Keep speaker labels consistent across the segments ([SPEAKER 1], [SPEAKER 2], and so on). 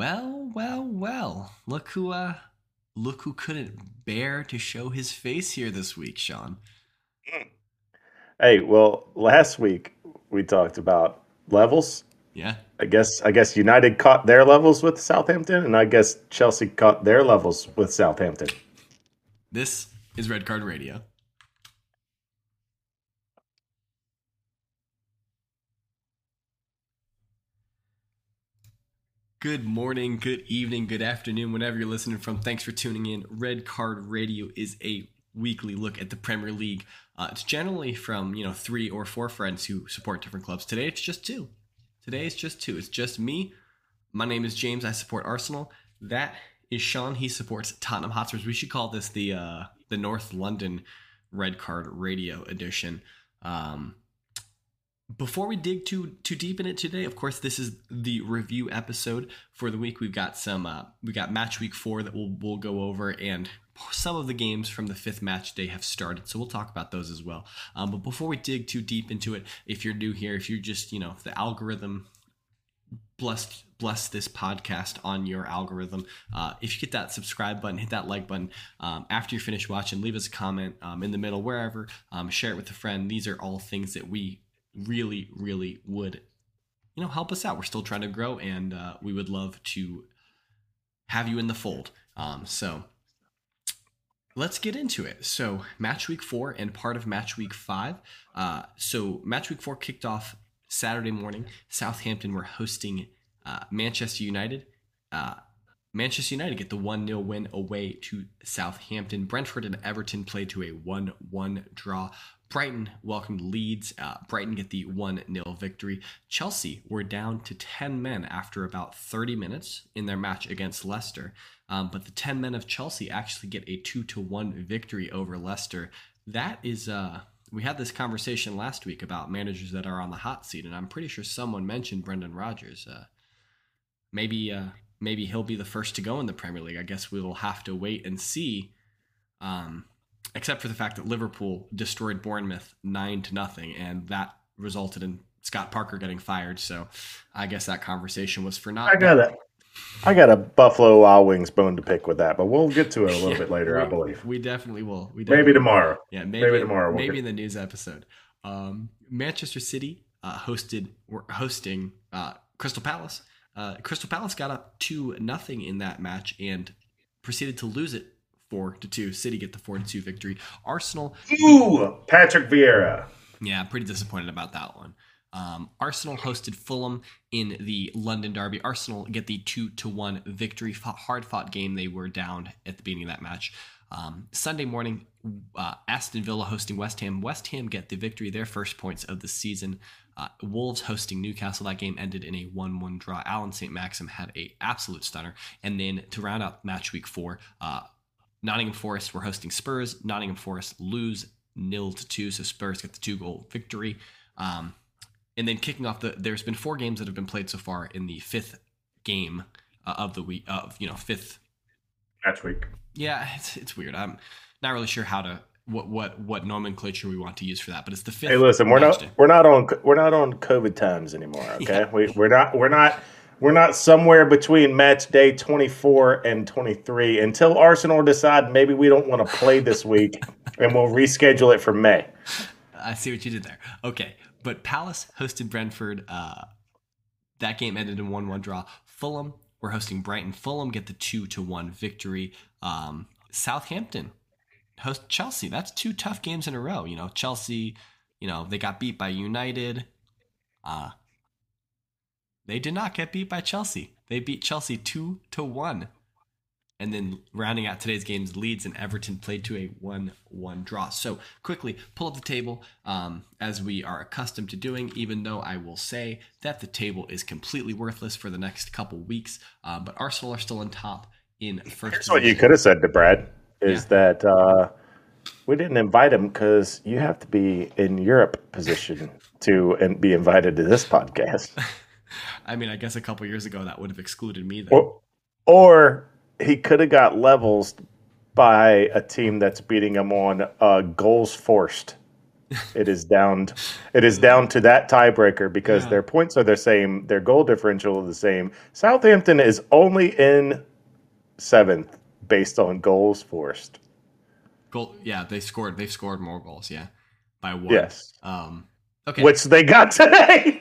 [SPEAKER 1] Well, well, well. Look who uh look who couldn't bear to show his face here this week, Sean.
[SPEAKER 2] Hey, well, last week we talked about levels.
[SPEAKER 1] Yeah.
[SPEAKER 2] I guess I guess United caught their levels with Southampton, and I guess Chelsea caught their levels with Southampton.
[SPEAKER 1] This is Red Card Radio. Good morning, good evening, good afternoon, whenever you're listening from. Thanks for tuning in. Red Card Radio is a weekly look at the Premier League. Uh, it's generally from you know three or four friends who support different clubs. Today it's just two. Today it's just two. It's just me. My name is James. I support Arsenal. That is Sean. He supports Tottenham Hotspurs. We should call this the uh, the North London Red Card Radio edition. Um, before we dig too too deep in it today, of course, this is the review episode for the week. We've got some uh, we got match week four that we'll we'll go over, and some of the games from the fifth match day have started, so we'll talk about those as well. Um, but before we dig too deep into it, if you're new here, if you're just you know the algorithm blessed bless this podcast on your algorithm. Uh, if you hit that subscribe button, hit that like button um, after you finish watching, leave us a comment um, in the middle, wherever. Um, share it with a friend. These are all things that we really, really would, you know, help us out. We're still trying to grow, and uh, we would love to have you in the fold. Um, so let's get into it. So match week four and part of match week five. Uh, so match week four kicked off Saturday morning. Southampton were hosting uh, Manchester United. Uh, Manchester United get the 1 0 win away to Southampton. Brentford and Everton played to a 1 1 draw. Brighton welcomed Leeds. Uh, Brighton get the 1 0 victory. Chelsea were down to 10 men after about 30 minutes in their match against Leicester. Um, but the 10 men of Chelsea actually get a 2 to 1 victory over Leicester. That is, uh, we had this conversation last week about managers that are on the hot seat, and I'm pretty sure someone mentioned Brendan Rodgers. Uh, maybe, uh, maybe he'll be the first to go in the Premier League. I guess we will have to wait and see. Um, except for the fact that Liverpool destroyed Bournemouth nine to nothing, and that resulted in Scott Parker getting fired. So I guess that conversation was for naught.
[SPEAKER 2] I got it. I got a Buffalo Wild Wings bone to pick with that, but we'll get to it a little
[SPEAKER 1] Yeah,
[SPEAKER 2] bit later,
[SPEAKER 1] we,
[SPEAKER 2] I believe.
[SPEAKER 1] We definitely will. We
[SPEAKER 2] Maybe
[SPEAKER 1] definitely
[SPEAKER 2] tomorrow.
[SPEAKER 1] Yeah, maybe,
[SPEAKER 2] maybe tomorrow we'll
[SPEAKER 1] Maybe
[SPEAKER 2] get-
[SPEAKER 1] in the news episode. Um, Manchester City uh, hosted were hosting uh, Crystal Palace. Uh, Crystal Palace got up two nothing in that match and proceeded to lose it four to two. City get the four to two victory. Arsenal
[SPEAKER 2] Ooh, Patrick Vieira.
[SPEAKER 1] yeah, pretty disappointed about that one. Um, Arsenal hosted Fulham in the London Derby. Arsenal get the two to one victory. Hard fought game. They were down at the beginning of that match. Um, Sunday morning, uh, Aston Villa hosting West Ham. West Ham get the victory, their first points of the season. Uh, Wolves hosting Newcastle. That game ended in a one-one draw. Allan Saint-Maximin had a absolute stunner. And then to round out match week four, uh, Nottingham Forest were hosting Spurs. Nottingham Forest lose nil to two, so Spurs get the two goal victory. Um, and then kicking off the, there's been four games that have been played so far in the fifth game uh, of the week of you know fifth.
[SPEAKER 2] Match week.
[SPEAKER 1] Yeah, it's it's weird. I'm not really sure how to what what what nomenclature we want to use for that, but it's the fifth.
[SPEAKER 2] Hey, listen, we're not
[SPEAKER 1] day.
[SPEAKER 2] we're not on we're not on COVID times anymore. Okay, we we're not we're not we're not somewhere between match day twenty four and twenty three until Arsenal decide maybe we don't want to play this week, and we'll reschedule it for May.
[SPEAKER 1] I see what you did there. Okay, but Palace hosted Brentford. Uh, that game ended in one-one draw. Fulham were hosting Brighton. Fulham get the two to one victory. Um, Southampton host Chelsea. That's two tough games in a row. You know, Chelsea. You know they got beat by United. Uh, they did not get beat by Chelsea. They beat Chelsea two to one. And then rounding out today's games, Leeds and Everton played to a 1 1 draw. So, quickly pull up the table um, as we are accustomed to doing, even though I will say that the table is completely worthless for the next couple weeks. Uh, but Arsenal are still on top in first
[SPEAKER 2] Here's what you could have said to Brad is
[SPEAKER 1] Yeah.
[SPEAKER 2] that uh, we didn't invite him because you have to be in Europe position to and be invited to this podcast.
[SPEAKER 1] I mean, I guess a couple years ago that would have excluded me then.
[SPEAKER 2] Or, or he could have got levels by a team that's beating him on uh, goals forced it is down. It is down to that tiebreaker because
[SPEAKER 1] Yeah.
[SPEAKER 2] their points are the same, their goal differential is the same. Southampton is only in seventh based on goals forced.
[SPEAKER 1] Goal. Yeah, they scored. They've scored more goals. Yeah, by one.
[SPEAKER 2] Yes,
[SPEAKER 1] Um. Okay.
[SPEAKER 2] which they got today.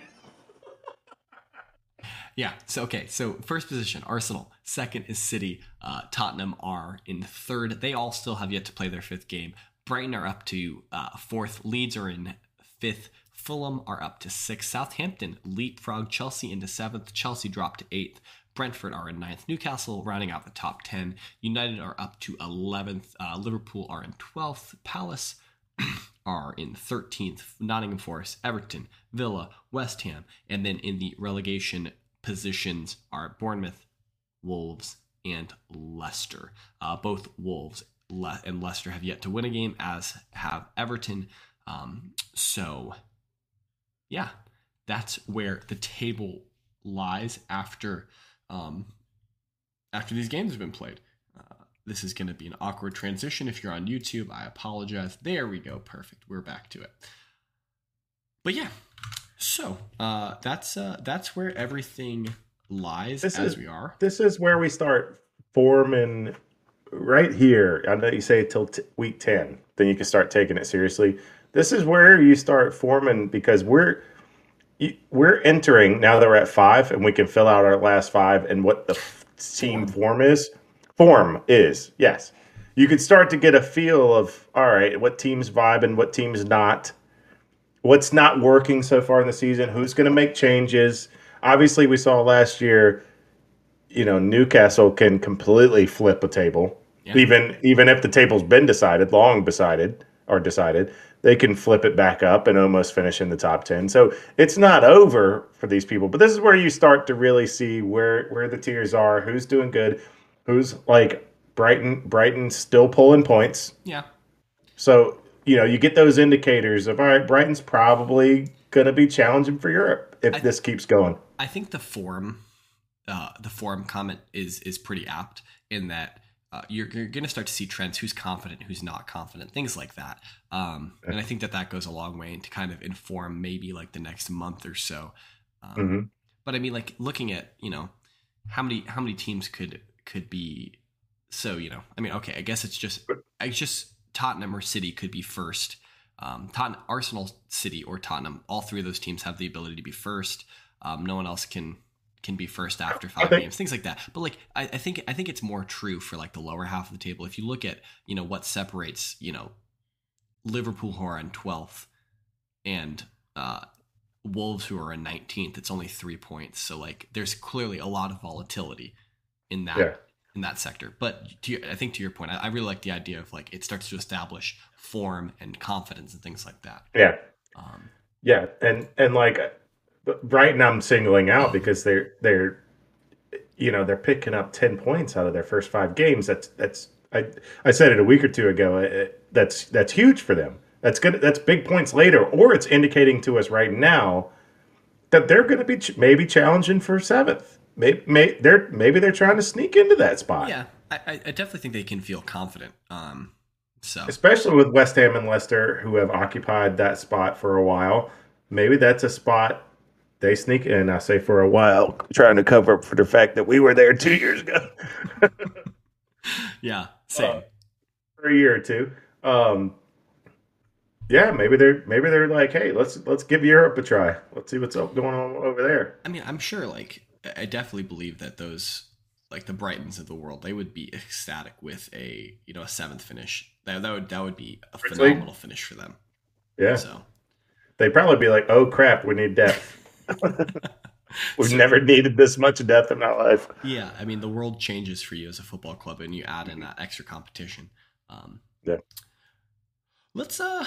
[SPEAKER 1] Yeah. So okay. So first position, Arsenal. Second is City. Uh, Tottenham are in third. They all still have yet to play their fifth game. Brighton are up to uh, fourth. Leeds are in fifth. Fulham are up to sixth. Southampton leapfrog Chelsea into seventh. Chelsea dropped to eighth. Brentford are in ninth. Newcastle rounding out the top ten. United are up to eleventh. Uh, Liverpool are in twelfth. Palace are in 13th Nottingham Forest, Everton, Villa, West Ham, and then in the relegation positions are Bournemouth, Wolves, and Leicester. Uh, both Wolves Le- and Leicester have yet to win a game, as have Everton. Um, so, yeah, that's where the table lies after um, after these games have been played. Uh, this is going to be an awkward transition. If you're on YouTube, I apologize. There we go. Perfect. We're back to it. But yeah, so uh, that's uh, that's where everything lies
[SPEAKER 2] This
[SPEAKER 1] as
[SPEAKER 2] is-
[SPEAKER 1] we are.
[SPEAKER 2] This is where we start forming right here. I know you say till t- week 10, then you can start taking it seriously. This is where you start forming because we're we're entering now that we're at five and we can fill out our last five and what the team form is. Form is yes. You could start to get a feel of all right, what teams vibe and what teams not. What's not working so far in the season? Who's going to make changes? Obviously, we saw last year you know Newcastle can completely flip a table,
[SPEAKER 1] Yeah.
[SPEAKER 2] even even if the table's been decided, long decided or decided, they can flip it back up and almost finish in the top ten. So it's not over for these people, but this is where you start to really see where where the tiers are, who's doing good, who's like Brighton. Brighton's still pulling points,
[SPEAKER 1] Yeah,
[SPEAKER 2] so you know you get those indicators of all right, Brighton's probably going to be challenging for Europe if
[SPEAKER 1] I-
[SPEAKER 2] this keeps going.
[SPEAKER 1] I think the form, uh, the form comment is is pretty apt in that uh, you're you're going to start to see trends. Who's confident, who's not confident, things like that. Um, and I think that that goes a long way to kind of inform maybe like the next month or so. Um,
[SPEAKER 2] hmm
[SPEAKER 1] But I mean, like looking at you know how many how many teams could could be so you know I mean okay I guess it's just I just Tottenham or City could be first. Um, Tottenham, Arsenal, City, or Tottenham. All three of those teams have the ability to be first. Um, no one else can can be first after five games, things like that. But like I, I think I think it's more true for like the lower half of the table. If you look at you know what separates you know Liverpool who are in twelfth and uh, Wolves who are in nineteenth, it's only three points. So like there's clearly a lot of volatility in that
[SPEAKER 2] Yeah.
[SPEAKER 1] In that sector. But to I think to your point, I, I really like the idea of like it starts to establish form and confidence and things like that.
[SPEAKER 2] Yeah.
[SPEAKER 1] Um,
[SPEAKER 2] Yeah, and and like Brighton, I'm singling out because they're they're you know they're picking up ten points out of their first five games. That's that's I I said it a week or two ago. It, that's that's huge for them. That's good. That's big points later, or it's indicating to us right now that they're going to be ch- maybe challenging for seventh. Maybe may, they're maybe they're trying to sneak into that spot.
[SPEAKER 1] yeah, I, I I definitely think they can feel confident. Um, so
[SPEAKER 2] especially with West Ham and Leicester, who have occupied that spot for a while. Maybe that's a spot they sneak in. I say for a while, trying to cover up for the fact that we were there two years ago,
[SPEAKER 1] yeah, same.
[SPEAKER 2] Uh, for a year or two. Um, yeah, maybe they're maybe they're like, hey, let's let's give Europe a try. Let's see what's up going on over there.
[SPEAKER 1] I mean, I'm sure. Like, I- definitely believe that those, like the Brightons of the world, they would be ecstatic with a you know a seventh finish. That that would that would be a
[SPEAKER 2] league?
[SPEAKER 1] phenomenal finish for them.
[SPEAKER 2] Yeah,
[SPEAKER 1] So
[SPEAKER 2] they'd probably be like, oh crap, we need depth. We've
[SPEAKER 1] So-
[SPEAKER 2] never needed this much depth in our life.
[SPEAKER 1] yeah, I mean, the world changes for you as a football club, and you add in that extra competition. Um,
[SPEAKER 2] Yeah.
[SPEAKER 1] Let's uh,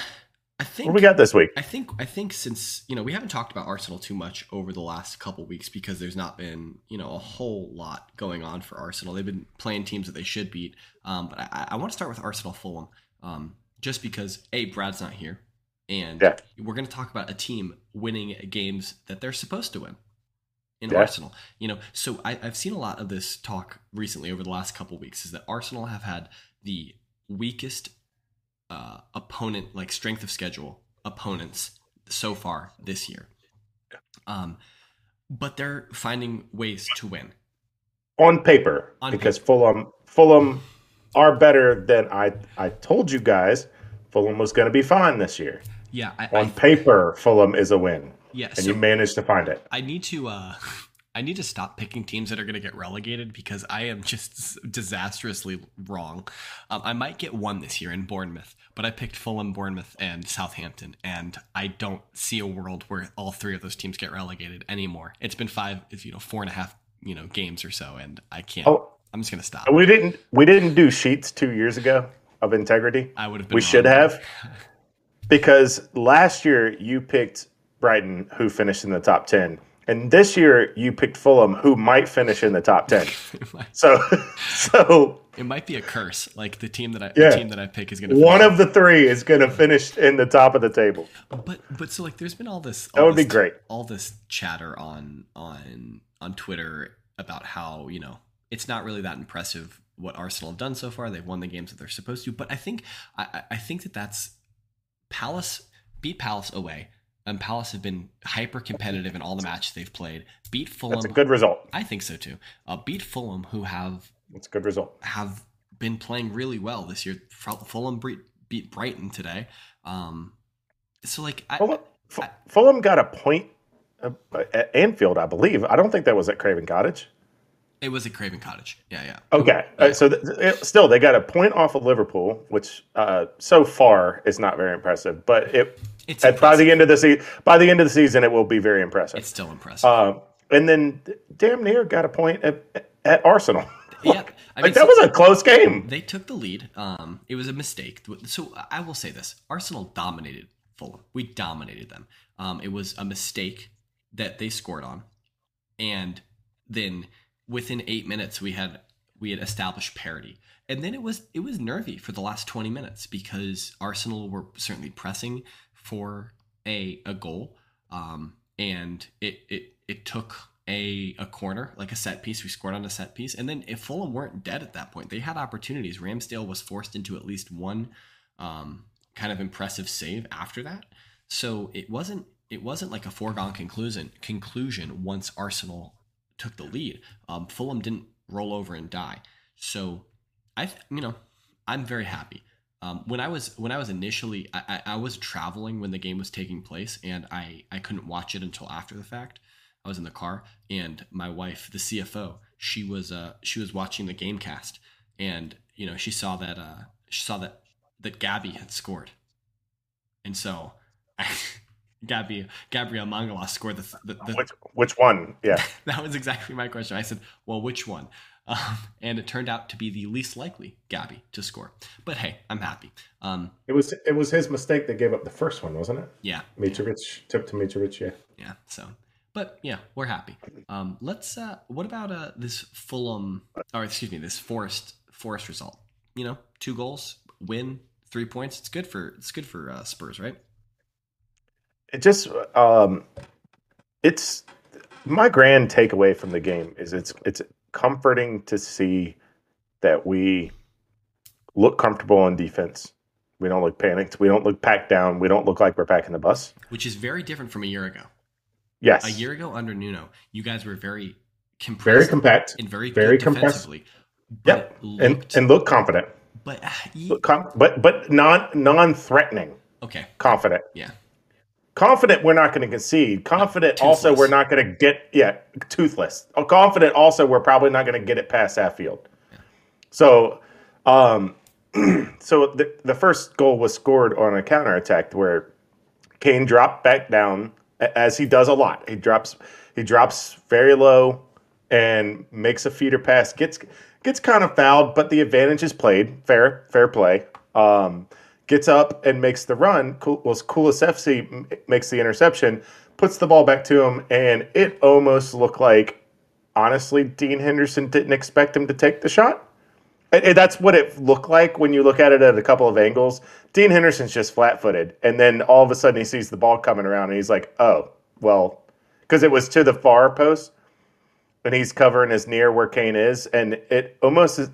[SPEAKER 1] I think
[SPEAKER 2] What we got this week?
[SPEAKER 1] I think I think since you know we haven't talked about Arsenal too much over the last couple weeks because there's not been you know a whole lot going on for Arsenal. They've been playing teams that they should beat. Um, but I, I want to start with Arsenal Fulham, um, just because a Brad's not here, and
[SPEAKER 2] Yeah.
[SPEAKER 1] we're going to talk about a team winning games that they're supposed to win in
[SPEAKER 2] Yeah.
[SPEAKER 1] Arsenal. You know, so I, I've seen a lot of this talk recently over the last couple weeks. Is that Arsenal have had the weakest uh, opponent like strength of schedule opponents so far this year. Um, but they're finding ways to win
[SPEAKER 2] on paper
[SPEAKER 1] On
[SPEAKER 2] because Fulham Fulham are better than I I told you guys. Fulham was going to be fine this year.
[SPEAKER 1] Yeah, I,
[SPEAKER 2] On
[SPEAKER 1] I
[SPEAKER 2] paper, Fulham is a win,
[SPEAKER 1] yeah.
[SPEAKER 2] and
[SPEAKER 1] So
[SPEAKER 2] you managed to find it.
[SPEAKER 1] I need to uh, I need to stop picking teams that are going to get relegated because I am just disastrously wrong. Um, I might get one this year in Bournemouth, but I picked Fulham, Bournemouth, and Southampton, and I don't see a world where all three of those teams get relegated anymore. It's been five, you know, four and a half, you know, games or so, and I can't.
[SPEAKER 2] Oh,
[SPEAKER 1] I'm just going to stop.
[SPEAKER 2] we didn't we didn't do sheets two years ago of integrity.
[SPEAKER 1] I would have been.
[SPEAKER 2] We should
[SPEAKER 1] wrong.
[SPEAKER 2] have because last year you picked Brighton, who finished in the top ten, and this year you picked Fulham, who might finish in the top ten. So, so
[SPEAKER 1] it might be a curse. Like the team that I,
[SPEAKER 2] Yeah.
[SPEAKER 1] the team that I pick is going to.
[SPEAKER 2] one of the three is going to finish in the top of the table.
[SPEAKER 1] But but so like there's been all this
[SPEAKER 2] That
[SPEAKER 1] all
[SPEAKER 2] would be great.
[SPEAKER 1] all this chatter on on on Twitter about how you know it's not really that impressive what Arsenal have done so far. They've won the games that they're supposed to, but I think I, I- I think that that's Palace beat Palace away, and Palace have been hyper competitive in all the matches they've played. Beat Fulham.
[SPEAKER 2] That's a good result.
[SPEAKER 1] I think so too. Uh, beat Fulham, who have
[SPEAKER 2] That's a good result.
[SPEAKER 1] have been playing really well this year. Fulham beat, Brighton today. Um, so like I,
[SPEAKER 2] Fulham, Fu- Fulham got a point uh, at Anfield, I believe. I don't think that was at Craven Cottage.
[SPEAKER 1] It was at Craven Cottage. Yeah, yeah.
[SPEAKER 2] Okay, uh, so th- it, still they got a point off of Liverpool, which uh, so far is not very impressive. But it
[SPEAKER 1] It's
[SPEAKER 2] at, by the end of the season, by the end of the season, it will be very impressive.
[SPEAKER 1] It's still impressive.
[SPEAKER 2] Um, and then damn near got a point at, at Arsenal.
[SPEAKER 1] yeah, I
[SPEAKER 2] like that
[SPEAKER 1] so-
[SPEAKER 2] was a close game.
[SPEAKER 1] they took the lead. Um, it was a mistake. So I will say this: Arsenal dominated Fulham. We dominated them. Um, it was a mistake that they scored on, and then within eight minutes we had we had established parity. And then it was it was nervy for the last twenty minutes because Arsenal were certainly pressing for a a goal, um, and it it it took a a corner like a set piece. We scored on a set piece, and then if Fulham weren't dead at that point, they had opportunities. Ramsdale was forced into at least one um, kind of impressive save after that. So it wasn't it wasn't like a foregone conclusion conclusion once Arsenal took the lead. Um, Fulham didn't roll over and die. So I you know I'm very happy. Um, when I was when I was initially I, I, I was traveling when the game was taking place and I I couldn't watch it until after the fact. I was in the car and my wife, the CFO, she was uh she was watching the game cast and you know she saw that uh she saw that that Gabby had scored, and so Gabby Gabriel Magalhães scored the, the, the
[SPEAKER 2] Which which one? Yeah,
[SPEAKER 1] that was exactly my question. I said, well, which one? Um, and it turned out to be the least likely Gabby to score. But hey, I'm happy. Um,
[SPEAKER 2] it was it was his mistake that gave up the first one, wasn't it?
[SPEAKER 1] yeah,
[SPEAKER 2] Mitrovic tip to Mitrovic. Yeah.
[SPEAKER 1] yeah. So, but yeah, we're happy. Um, let's. Uh, what about uh this Fulham? Or excuse me, this Forest Forest result? You know, two goals, win, three points. It's good for it's good for uh, Spurs, right?
[SPEAKER 2] It just um it's my grand takeaway from the game is it's it's comforting to see that we look comfortable on defense. We don't look panicked. We don't look packed down. We don't look like we're packing the bus.
[SPEAKER 1] Which is very different from a year ago.
[SPEAKER 2] Yes.
[SPEAKER 1] A year ago under Nuno, you guys were very
[SPEAKER 2] very compact.
[SPEAKER 1] and very,
[SPEAKER 2] very compressed.
[SPEAKER 1] defensively.
[SPEAKER 2] Yep.
[SPEAKER 1] But
[SPEAKER 2] And and look confident.
[SPEAKER 1] but uh, ye-
[SPEAKER 2] Look com- but but non non threatening.
[SPEAKER 1] okay,
[SPEAKER 2] Confident.
[SPEAKER 1] yeah,
[SPEAKER 2] Confident we're not going to concede. Confident also we're not going to get yeah toothless. Oh, confident also we're probably not going to get it past half field. So, um, so the the first goal was scored on a counter attack where Kane dropped back down as he does a lot. He drops he drops very low and makes a feeder pass. gets gets kind of fouled, but the advantage is played. Fair fair play. Um, gets up and makes the run. Well, Kulusevski makes the interception, puts the ball back to him, and it almost looked like, honestly, Dean Henderson didn't expect him to take the shot. And- that's what it looked like when you look at it at a couple of angles. Dean Henderson's just flat footed. And then all of a sudden he sees the ball coming around and he's like, oh, well, because it was to the far post and he's covering his near where Kane is. And it almost is,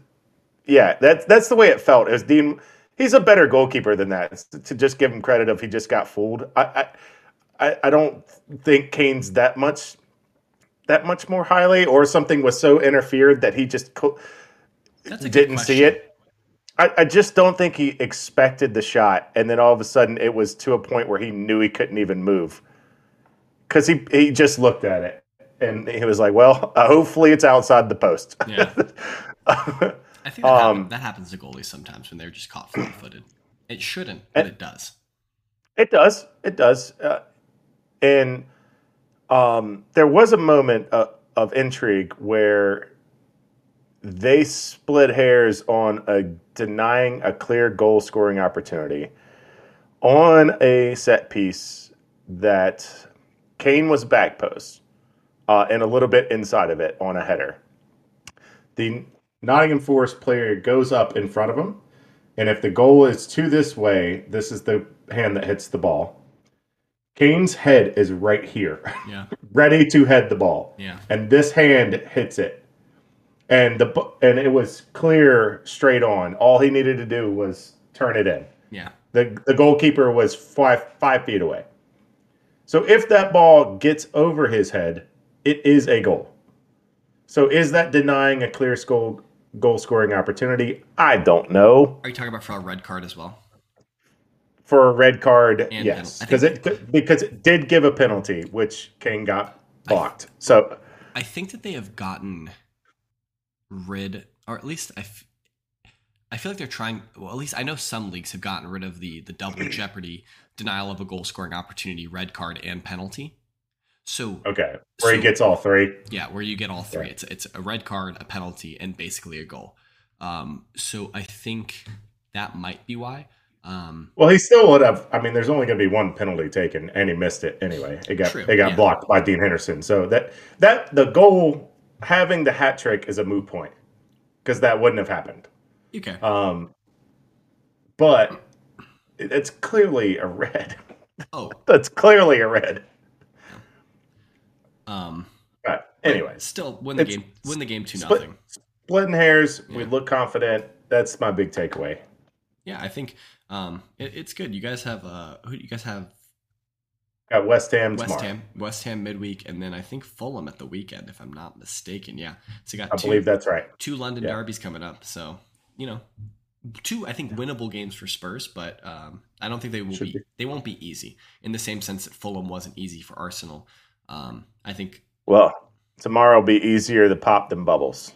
[SPEAKER 2] yeah, that's, that's the way it felt. It was Dean, he's a better goalkeeper than that. To just give him credit if he just got fooled, I I, I don't think Kane's that much that much more highly, or something was so interfered that he just co- didn't see it. I, I just don't think he expected the shot, and then all of a sudden it was to a point where he knew he couldn't even move because he he just looked at it and he was like, "Well, uh, hopefully it's outside the post."
[SPEAKER 1] Yeah. I think that, um, happen, that, happens to goalies sometimes when they're just caught flat-footed. It shouldn't, but it does.
[SPEAKER 2] It does. It does. Uh, and um, there was a moment uh, of intrigue where they split hairs on a denying a clear goal scoring opportunity on a set piece that Kane was back post uh, and a little bit inside of it on a header. The Nottingham Forest player goes up in front of him, and if the goal is to this way, this is the hand that hits the ball. Kane's head is right here,
[SPEAKER 1] yeah.
[SPEAKER 2] ready to head the ball.
[SPEAKER 1] Yeah.
[SPEAKER 2] And this hand hits it. And the and it was clear straight on. All he needed to do was turn it in.
[SPEAKER 1] Yeah.
[SPEAKER 2] The the goalkeeper was five five feet away. So if that ball gets over his head, it is a goal. So is that denying a clear goal goal scoring opportunity? I don't know.
[SPEAKER 1] Are you talking about for a red card as well?
[SPEAKER 2] for a red card, and yes, because it because it did give a penalty, which Kane got blocked. I, so
[SPEAKER 1] I think that they have gotten rid, or at least I, f- I feel like they're trying. Well, at least I know some leagues have gotten rid of the the double jeopardy denial of a goal scoring opportunity, red card, and penalty. So
[SPEAKER 2] okay, where so, he gets all three.
[SPEAKER 1] Yeah, where you get all three. Yeah. It's it's a red card, a penalty, and basically a goal. Um, so I think that might be why. Um,
[SPEAKER 2] well, he still would have. I mean, there's only going to be one penalty taken, and he missed it anyway. It got true, it got yeah. blocked by Dean Henderson. So that that the goal having the hat trick is a moot point because that wouldn't have happened.
[SPEAKER 1] Okay.
[SPEAKER 2] Um, but it's clearly a red.
[SPEAKER 1] Oh,
[SPEAKER 2] that's clearly a red.
[SPEAKER 1] Um.
[SPEAKER 2] But anyway,
[SPEAKER 1] still win the game. Win the game two split, nothing.
[SPEAKER 2] Splitting hairs. Yeah. We look confident. That's my big takeaway.
[SPEAKER 1] Yeah, I think um, it, it's good. You guys have uh, who do you guys have?
[SPEAKER 2] Got West Ham.
[SPEAKER 1] West
[SPEAKER 2] tomorrow.
[SPEAKER 1] Ham, West Ham midweek, and then I think Fulham at the weekend, if I'm not mistaken. Yeah, so you got.
[SPEAKER 2] I two, believe that's right.
[SPEAKER 1] Two London yeah. derbies coming up, so you know, two I think winnable games for Spurs, but um, I don't think they will be, be, They won't be easy in the same sense that Fulham wasn't easy for Arsenal. Um, I think.
[SPEAKER 2] Well, tomorrow will be easier to pop than bubbles.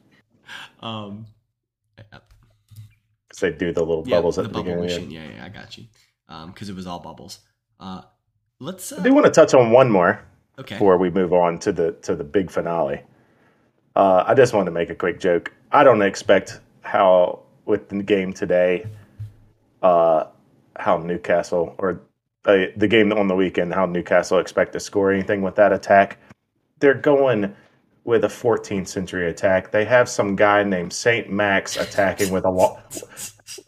[SPEAKER 1] um,
[SPEAKER 2] they do the little yeah, bubbles at the, the
[SPEAKER 1] bubble
[SPEAKER 2] beginning.
[SPEAKER 1] Machine. Yeah, yeah, I got you. Um, Because it was all bubbles. Uh, let's. Uh,
[SPEAKER 2] I do want to touch on one more.
[SPEAKER 1] Okay.
[SPEAKER 2] Before we move on to the to the big finale, uh, I just wanted to make a quick joke. I don't expect how with the game today, uh, how Newcastle or uh, the game on the weekend, how Newcastle expect to score anything with that attack. They're going with a 14th century attack. They have some guy named Saint Max attacking with a long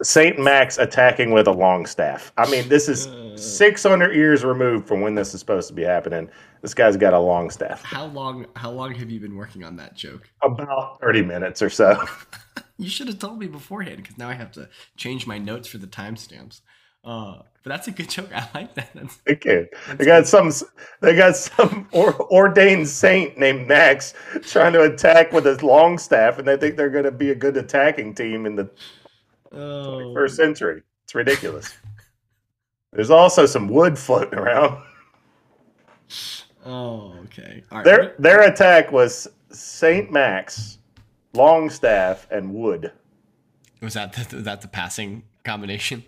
[SPEAKER 2] Saint Max attacking with a long staff. I mean, this is 600 years removed from when this is supposed to be happening. This guy's got a long staff.
[SPEAKER 1] How long? How long have you been working on that joke?
[SPEAKER 2] About 30 minutes or so.
[SPEAKER 1] you should have told me beforehand because now I have to change my notes for the timestamps. Uh, but that's a good joke. I like that. That's,
[SPEAKER 2] okay. They got some. They got some or, ordained saint named Max trying to attack with his long staff, and they think they're going to be a good attacking team in the
[SPEAKER 1] oh.
[SPEAKER 2] first century. It's ridiculous. There's also some wood floating around.
[SPEAKER 1] Oh, okay.
[SPEAKER 2] Their their attack was Saint Max, long staff, and wood.
[SPEAKER 1] Was that the, was that the passing combination?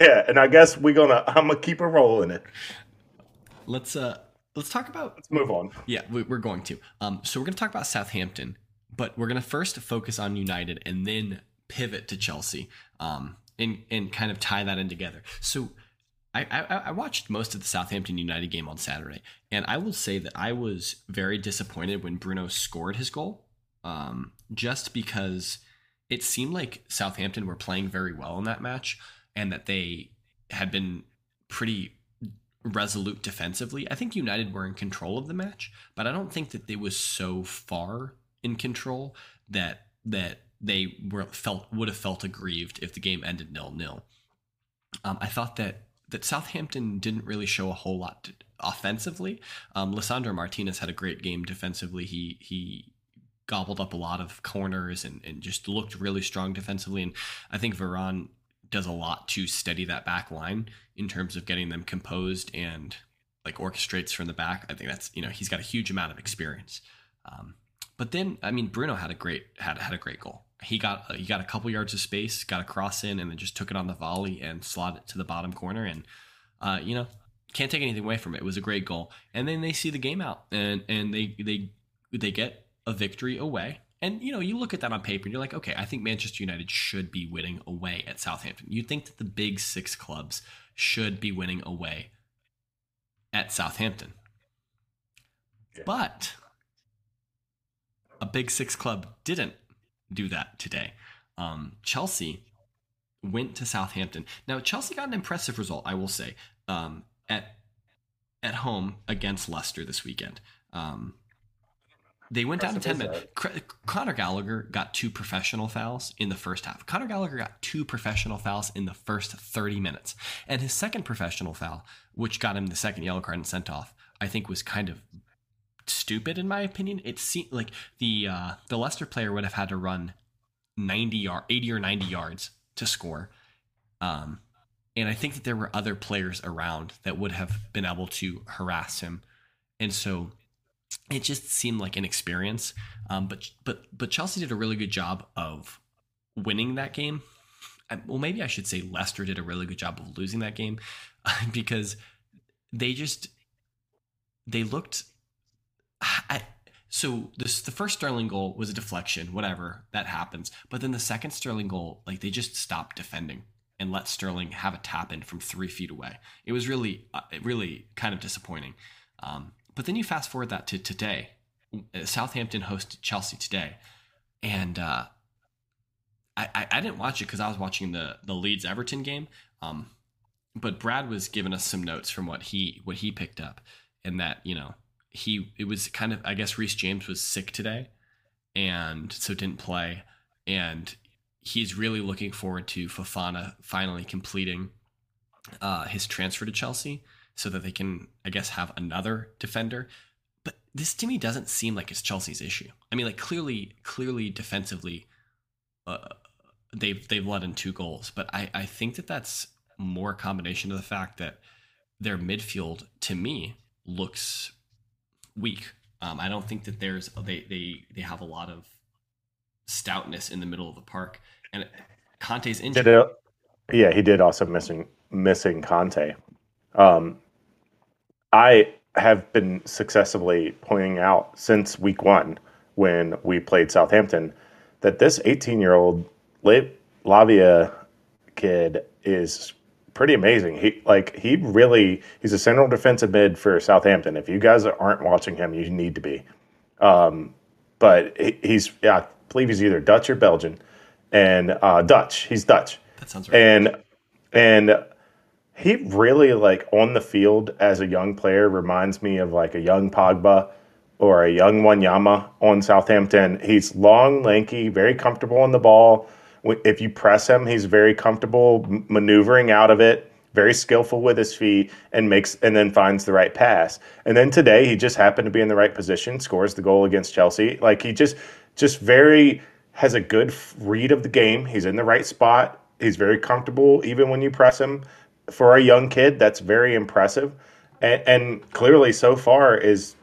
[SPEAKER 2] Yeah, and I guess we're gonna I'm gonna keep a roll in it.
[SPEAKER 1] Let's uh let's talk about
[SPEAKER 2] let's move on.
[SPEAKER 1] Yeah, we, are going to. Um, so we're gonna talk about Southampton, but we're gonna first focus on United and then pivot to Chelsea. Um, and and kind of tie that in together. So. I, I, I watched most of the Southampton United game on Saturday, and I will say that I was very disappointed when Bruno scored his goal, um, just because it seemed like Southampton were playing very well in that match and that they had been pretty resolute defensively. I think United were in control of the match, but I don't think that they was so far in control that that they were felt would have felt aggrieved if the game ended nil nil. Um, I thought that that Southampton didn't really show a whole lot offensively. Um, Lisandro Martinez had a great game defensively. He he gobbled up a lot of corners and, and just looked really strong defensively. And I think Varane does a lot to steady that back line in terms of getting them composed and like orchestrates from the back. I think that's you know he's got a huge amount of experience. Um, but then I mean Bruno had a great had had a great goal. He got uh, he got a couple yards of space, got a cross in, and then just took it on the volley and slot it to the bottom corner. And uh, you know can't take anything away from it. It was a great goal. And then they see the game out and and they they they get a victory away. And you know, you look at that on paper and you're like, okay, I think Manchester United should be winning away at Southampton. You think that the big 6 clubs should be winning away at Southampton. Yeah. But a big 6 club didn't do that today. Um, Chelsea went to Southampton. Now, Chelsea got an impressive result, I will say. Um, at at home against Leicester this weekend. Um, they went down to 10 minutes. Conor Gallagher got two professional fouls in the first half. Conor Gallagher got two professional fouls in the first 30 minutes. And his second professional foul, which got him the second yellow card and sent off, I think was kind of stupid in my opinion. It seemed like the uh, the Leicester player would have had to run 90 yard 80 or 90 yards to score. Um, and I think that there were other players around that would have been able to harass him. And so it just seemed like an experience. Um, but but but Chelsea did a really good job of winning that game. Well, maybe I should say Leicester did a really good job of losing that game because they just they looked. I, so this the first Sterling goal was a deflection, whatever that happens. But then the second Sterling goal, like they just stopped defending and let Sterling have a tap in from three feet away. It was really, uh, really kind of disappointing. Um, but then you fast forward that to today. Uh, Southampton hosted Chelsea today, and uh, I, I, I didn't watch it because I was watching the the Leeds Everton game. Um, but Brad was giving us some notes from what he what he picked up, and that you know he it was kind of I guess Reece James was sick today, and so didn't play, and he's really looking forward to Fofana finally completing uh, his transfer to Chelsea so that they can, I guess, have another defender. But this to me doesn't seem like it's Chelsea's issue. I mean, like clearly, clearly defensively, uh, they've they've let in two goals, but I I think that that's more a combination of the fact that their midfield to me looks weak. Um, I don't think that there's they they they have a lot of stoutness in the middle of the park. And Kanté's injured. It,
[SPEAKER 2] yeah, he did also missing missing Kanté. Um, I have been successively pointing out since week one when we played Southampton that this 18 year old Lavia kid is pretty amazing. He like he really he's a central defensive mid for Southampton. If you guys aren't watching him, you need to be. Um, but he, he's yeah, I believe he's either Dutch or Belgian, and uh, Dutch. He's Dutch.
[SPEAKER 1] That sounds right.
[SPEAKER 2] And and he really like on the field as a young player reminds me of like a young Pogba or a young Wanyama on Southampton. He's long, lanky, very comfortable on the ball. If you press him, he's very comfortable maneuvering out of it, very skillful with his feet, and makes and then finds the right pass. And then today, he just happened to be in the right position, scores the goal against Chelsea. Like he just, just very has a good read of the game. He's in the right spot. He's very comfortable, even when you press him. For a young kid, that's very impressive, and, and clearly so far is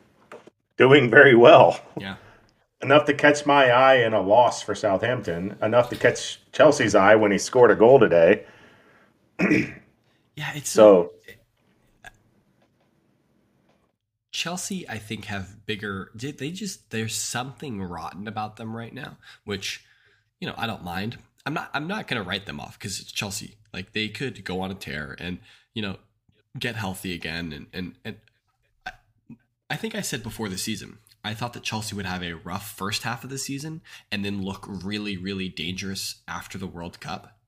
[SPEAKER 2] doing very well.
[SPEAKER 1] Yeah,
[SPEAKER 2] enough to catch my eye in a loss for Southampton. Enough to catch Chelsea's eye when he scored a goal today.
[SPEAKER 1] yeah, it's so. Chelsea, I think, have bigger. They just there's something rotten about them right now, which you know I don't mind. I'm not I'm not gonna write them off because it's Chelsea. Like they could go on a tear and you know get healthy again and and and I, I think I said before the season I thought that Chelsea would have a rough first half of the season and then look really really dangerous after the World Cup.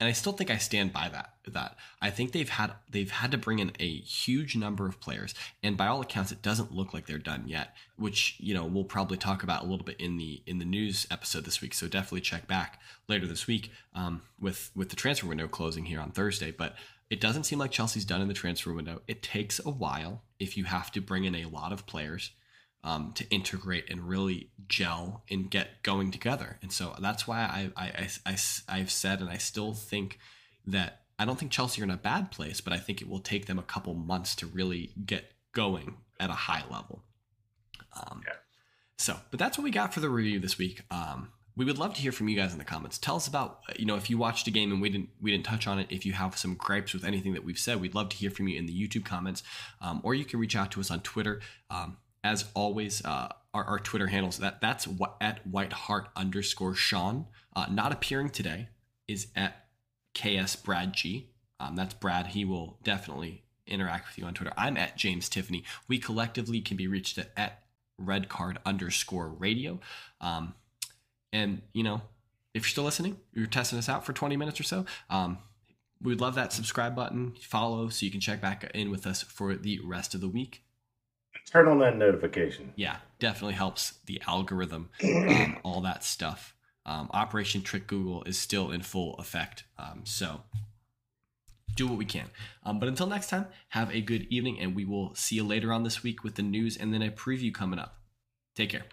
[SPEAKER 1] And I still think I stand by that. That I think they've had they've had to bring in a huge number of players, and by all accounts, it doesn't look like they're done yet. Which you know we'll probably talk about a little bit in the in the news episode this week. So definitely check back later this week um, with with the transfer window closing here on Thursday. But it doesn't seem like Chelsea's done in the transfer window. It takes a while if you have to bring in a lot of players um, to integrate and really gel and get going together. And so that's why I, I, I, I, have said, and I still think that I don't think Chelsea are in a bad place, but I think it will take them a couple months to really get going at a high level. Um, yeah. So, but that's what we got for the review this week. Um, we would love to hear from you guys in the comments. Tell us about you know if you watched a game and we didn't we didn't touch on it. If you have some gripes with anything that we've said, we'd love to hear from you in the YouTube comments, um, or you can reach out to us on Twitter. Um, as always, uh, our, our, Twitter handles that that's what at WhiteHart underscore Sean. Uh, not appearing today is at KS Brad G. Um, that's Brad. He will definitely interact with you on Twitter. I'm at James Tiffany. We collectively can be reached at, at red card underscore radio. Um, and you know, if you're still listening, you're testing us out for 20 minutes or so. Um, we'd love that subscribe button, follow, so you can check back in with us for the rest of the week
[SPEAKER 2] turn on that notification.
[SPEAKER 1] Yeah, definitely helps the algorithm, um, all that stuff. Um, Operation Trick Google is still in full effect. Um, so do what we can. Um, but until next time, have a good evening, and we will see you later on this week with the news and then a preview coming up. Take care.